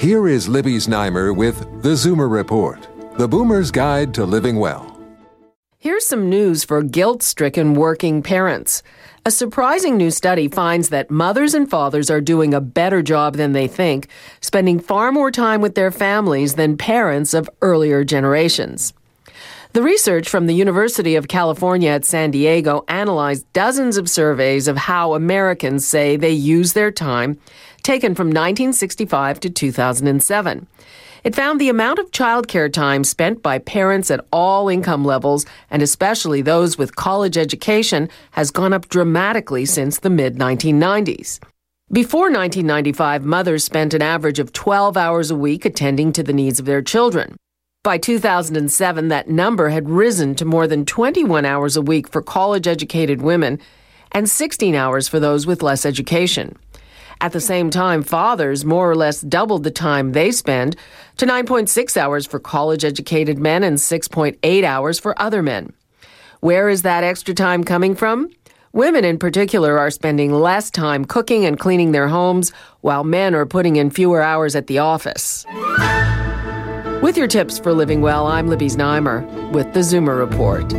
Here is Libby Znaimer with The Zoomer Report, the Boomer's Guide to Living Well. Here's some news for guilt stricken working parents. A surprising new study finds that mothers and fathers are doing a better job than they think, spending far more time with their families than parents of earlier generations. The research from the University of California at San Diego analyzed dozens of surveys of how Americans say they use their time, taken from 1965 to 2007. It found the amount of childcare time spent by parents at all income levels, and especially those with college education, has gone up dramatically since the mid 1990s. Before 1995, mothers spent an average of 12 hours a week attending to the needs of their children. By 2007, that number had risen to more than 21 hours a week for college educated women and 16 hours for those with less education. At the same time, fathers more or less doubled the time they spend to 9.6 hours for college educated men and 6.8 hours for other men. Where is that extra time coming from? Women in particular are spending less time cooking and cleaning their homes, while men are putting in fewer hours at the office. With your tips for living well, I'm Libby Znaimer with the Zoomer Report.